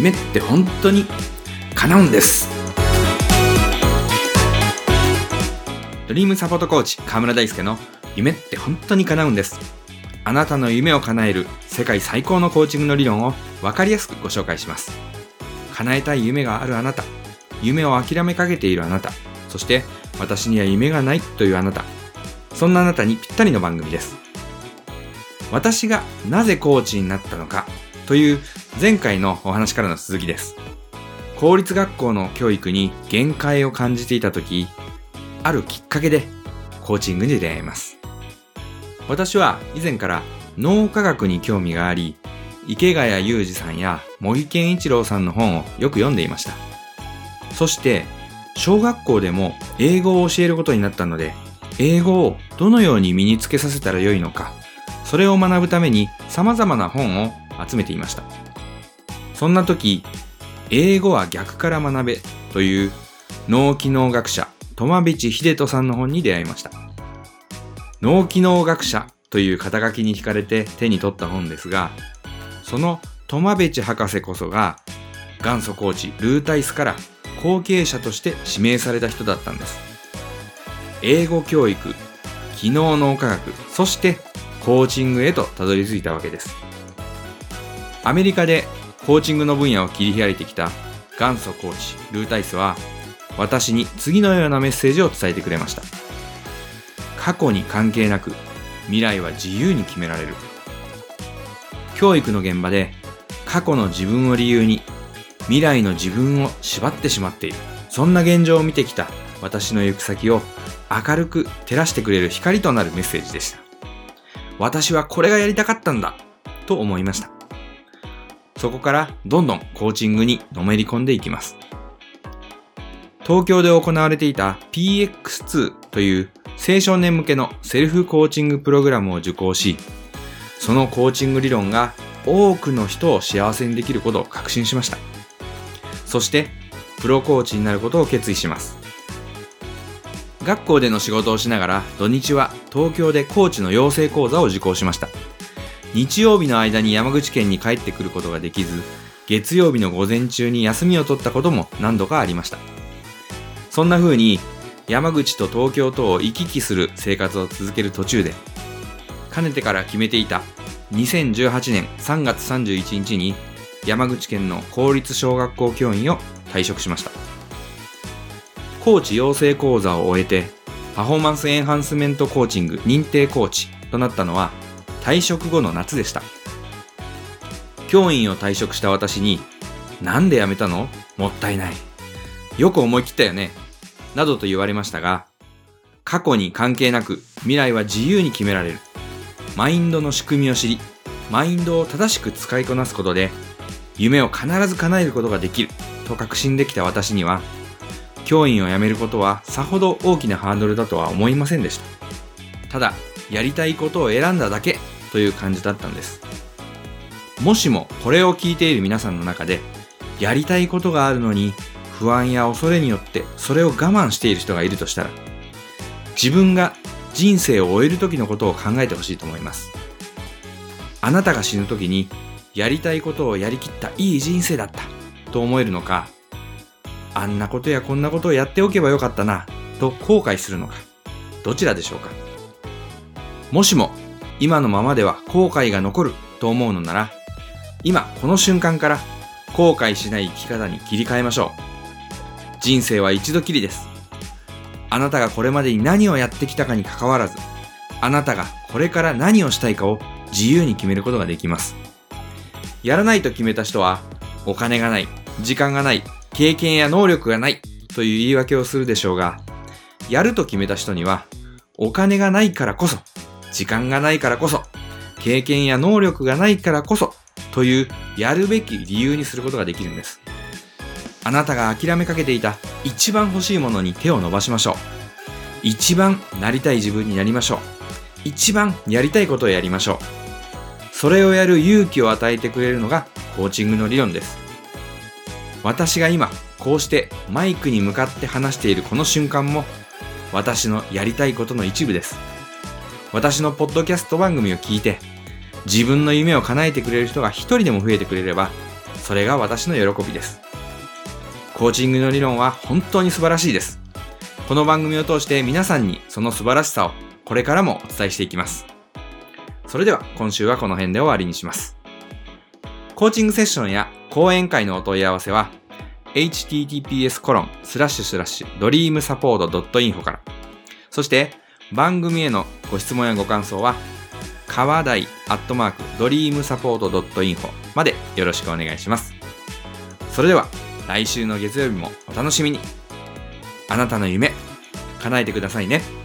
夢って本当に叶うんです。ドリームサポートコーチ河村大輔の夢って本当に叶うんです。あなたの夢を叶える世界最高のコーチングの理論を分かりやすくご紹介します。叶えたい夢があるあなた。夢を諦めかけているあなた。そして私には夢がないというあなた。そんなあなたにぴったりの番組です。私がなぜコーチになったのかという前回のお話からの続きです。公立学校の教育に限界を感じていた時、あるきっかけでコーチングに出会います。私は以前から脳科学に興味があり、池谷裕二さんや茂木健一郎さんの本をよく読んでいました。そして、小学校でも英語を教えることになったので、英語をどのように身につけさせたらよいのか、それを学ぶために様々な本を集めていました。そんな時、英語は逆から学べという脳機能学者、苫部地秀人さんの本に出会いました。脳機能学者という肩書きに惹かれて手に取った本ですが、その苫部地博士こそが元祖コーチルータイスから後継者として指名された人だったんです。英語教育、機能脳科学、そしてコーチングへとたどり着いたわけです。アメリカでコーチングの分野を切り開いてきた元祖コーチルータイスは私に次のようなメッセージを伝えてくれました。過去に関係なく未来は自由に決められる。教育の現場で過去の自分を理由に未来の自分を縛ってしまっている。そんな現状を見てきた私の行く先を明るく照らしてくれる光となるメッセージでした。私はこれがやりたかったんだと思いました。そこからどんどんコーチングにのめり込んでいきます。東京で行われていた PX2 という青少年向けのセルフコーチングプログラムを受講し、そのコーチング理論が多くの人を幸せにできることを確信しました。そして、プロコーチになることを決意します。学校での仕事をしながら土日は東京でコーチの養成講座を受講しました。日曜日の間に山口県に帰ってくることができず、月曜日の午前中に休みを取ったことも何度かありました。そんな風に山口と東京とを行き来する生活を続ける途中で、かねてから決めていた2018年3月31日に山口県の公立小学校教員を退職しました。コーチ養成講座を終えて、パフォーマンスエンハンスメントコーチング認定コーチとなったのは退職後の夏でした。教員を退職した私に、なんで辞めたの？もったいない。よく思い切ったよね。などと言われましたが、過去に関係なく未来は自由に決められる。マインドの仕組みを知り、マインドを正しく使いこなすことで、夢を必ず叶えることができると確信できた私には、教員を辞めることはさほど大きなハードルだとは思いませんでした。ただ、やりたいことを選んだだけという感じだったんです。もしもこれを聞いている皆さんの中で、やりたいことがあるのに不安や恐れによってそれを我慢している人がいるとしたら、自分が人生を終える時のことを考えてほしいと思います。あなたが死ぬ時にやりたいことをやりきったいい人生だったと思えるのか、あんなことやこんなことをやっておけばよかったな、と後悔するのか、どちらでしょうか。もしも、今のままでは後悔が残ると思うのなら、今この瞬間から後悔しない生き方に切り替えましょう。人生は一度きりです。あなたがこれまでに何をやってきたかに関わらず、あなたがこれから何をしたいかを自由に決めることができます。やらないと決めた人は、お金がない、時間がない、経験や能力がないという言い訳をするでしょうが、やると決めた人には、お金がないからこそ、時間がないからこそ、経験や能力がないからこそ、というやるべき理由にすることができるんです。あなたが諦めかけていた一番欲しいものに手を伸ばしましょう。一番なりたい自分になりましょう。一番やりたいことをやりましょう。それをやる勇気を与えてくれるのがコーチングの理論です。私が今こうしてマイクに向かって話しているこの瞬間も私のやりたいことの一部です。私のポッドキャスト番組を聞いて自分の夢を叶えてくれる人が一人でも増えてくれればそれが私の喜びです。コーチングの理論は本当に素晴らしいです。この番組を通して皆さんにその素晴らしさをこれからもお伝えしていきます。それでは今週はこの辺で終わりにします。コーチングセッションや講演会のお問い合わせは https コロンスラッシュスラッシュドリームサポート .info から。そして番組へのご質問やご感想は川台アットマークドリームサポートドットインフォまでよろしくお願いします。それでは来週の月曜日もお楽しみに。あなたの夢叶えてくださいね。